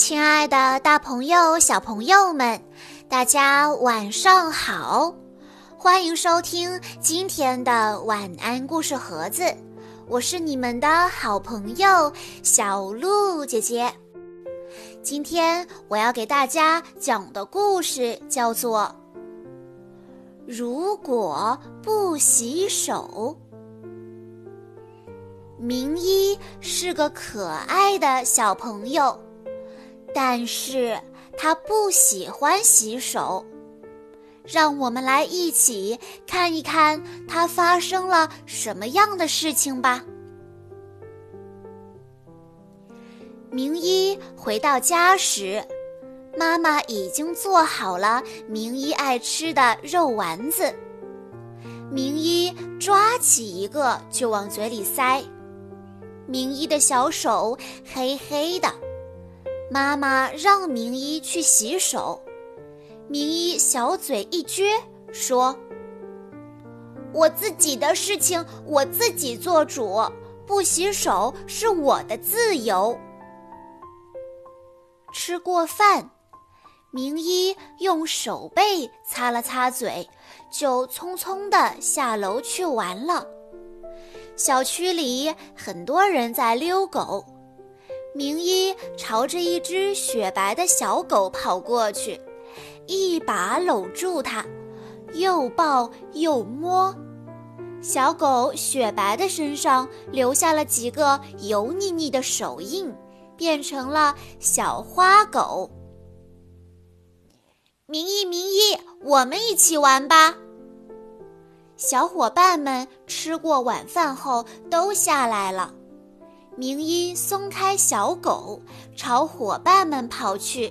亲爱的，大朋友、小朋友们，大家晚上好！欢迎收听今天的晚安故事盒子，我是你们的好朋友小鹿姐姐。今天我要给大家讲的故事叫做《如果不洗手》。明一是个可爱的小朋友。但是他不喜欢洗手，让我们来一起看一看他发生了什么样的事情吧。明一回到家时，妈妈已经做好了明一爱吃的肉丸子。明一抓起一个就往嘴里塞，明一的小手黑黑的。妈妈让明一去洗手，明一小嘴一撅，说：“我自己的事情我自己做主，不洗手是我的自由。”吃过饭，明一用手背擦了擦嘴，就匆匆地下楼去玩了。小区里很多人在遛狗。明一朝着一只雪白的小狗跑过去，一把搂住它，又抱又摸。小狗雪白的身上留下了几个油腻腻的手印，变成了小花狗。明一，明一，我们一起玩吧。小伙伴们吃过晚饭后都下来了。明一松开小狗，朝伙伴们跑去。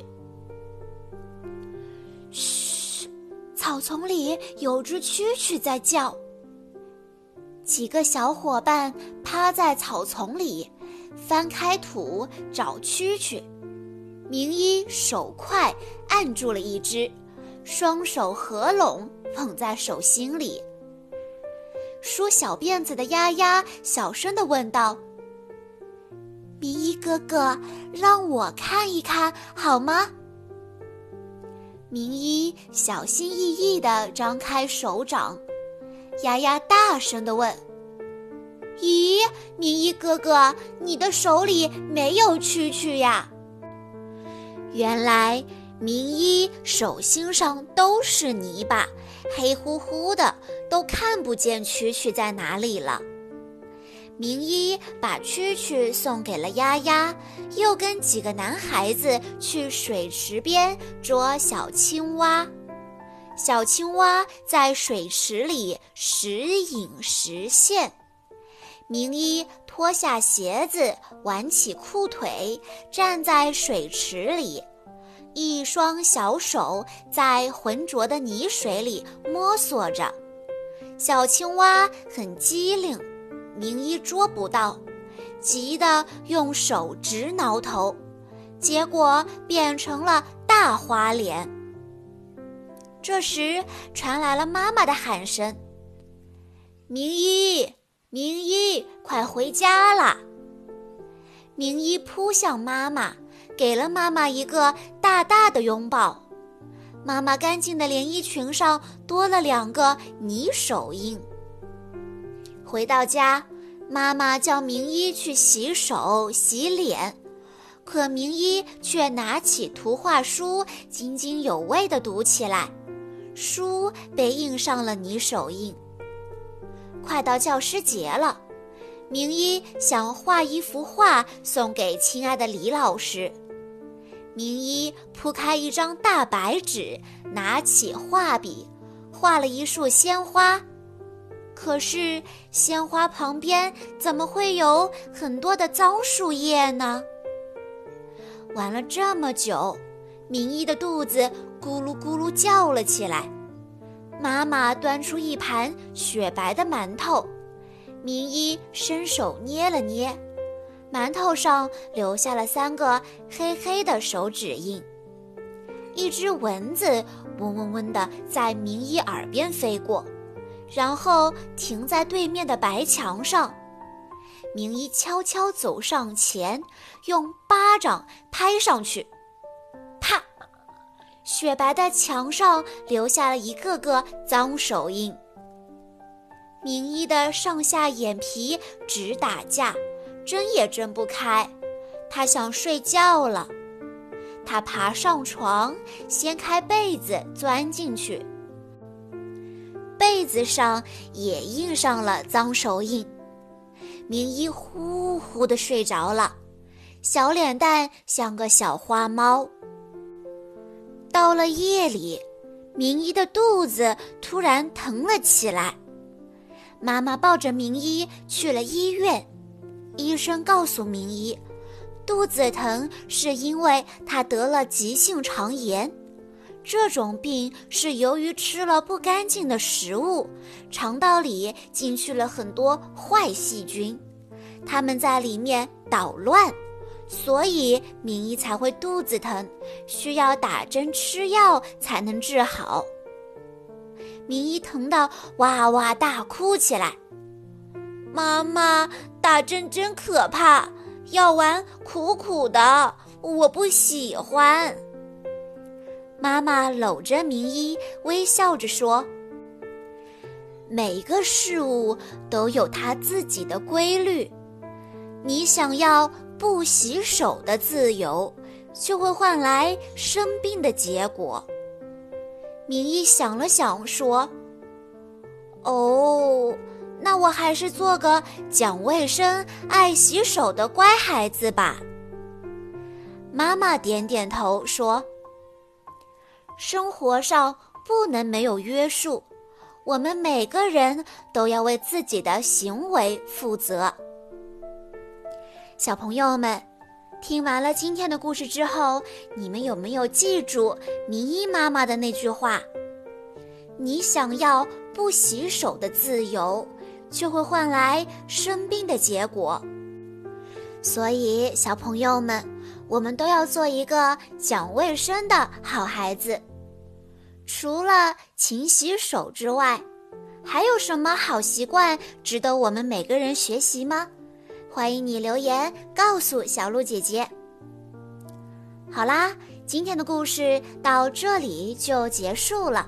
嘘，草丛里有只蛐蛐在叫。几个小伙伴趴在草丛里，翻开土找蛐蛐。明一手快，按住了一只，双手合拢捧在手心里。梳小辫子的丫丫小声地问道。哥哥，让我看一看好吗？明一小心翼翼地张开手掌，丫丫大声地问：“咦，明一哥哥，你的手里没有蛐蛐呀？”原来明一手心上都是泥巴，黑乎乎的，都看不见蛐蛐在哪里了。明一把蛐蛐送给了丫丫，又跟几个男孩子去水池边捉小青蛙。小青蛙在水池里时隐时现。明一脱下鞋子，挽起裤腿，站在水池里，一双小手在浑浊的泥水里摸索着。小青蛙很机灵。明一捉不到，急得用手直挠头，结果变成了大花脸。这时传来了妈妈的喊声：“明一，明一，快回家啦！”明一扑向妈妈，给了妈妈一个大大的拥抱。妈妈干净的连衣裙上多了两个泥手印。回到家，妈妈叫明一去洗手、洗脸，可明一却拿起图画书，津津有味地读起来。书被印上了泥手印。快到教师节了，明一想画一幅画送给亲爱的李老师。明一铺开一张大白纸，拿起画笔，画了一束鲜花。可是，鲜花旁边怎么会有很多的脏树叶呢？玩了这么久，明一的肚子咕噜咕噜叫了起来。妈妈端出一盘雪白的馒头，明一伸手捏了捏，馒头上留下了三个黑黑的手指印。一只蚊子嗡嗡嗡地在明一耳边飞过。然后停在对面的白墙上，明一悄悄走上前，用巴掌拍上去，啪！雪白的墙上留下了一个个脏手印。明一的上下眼皮直打架，睁也睁不开。他想睡觉了。他爬上床，掀开被子，钻进去。子上也印上了脏手印。明一呼呼的睡着了，小脸蛋像个小花猫。到了夜里，明一的肚子突然疼了起来。妈妈抱着明一去了医院，医生告诉明一，肚子疼是因为他得了急性肠炎，这种病是由于吃了不干净的食物，肠道里进去了很多坏细菌，它们在里面捣乱，所以明一才会肚子疼，需要打针吃药才能治好。明一疼得哇哇大哭起来。妈妈，打针真可怕，药丸苦苦的，我不喜欢。妈妈搂着明一，微笑着说：“每个事物都有它自己的规律，你想要不洗手的自由，就会换来生病的结果。”明一想了想，说：“哦，那我还是做个讲卫生、爱洗手的乖孩子吧。”妈妈点点头说：“生活上不能没有约束，我们每个人都要为自己的行为负责。”小朋友们。听完了今天的故事之后，你们有没有记住明一妈妈的那句话？你想要不洗手的自由，就会换来生病的结果。所以，小朋友们，我们都要做一个讲卫生的好孩子。除了勤洗手之外，还有什么好习惯值得我们每个人学习吗？欢迎你留言告诉小鹿姐姐。好啦，今天的故事到这里就结束了，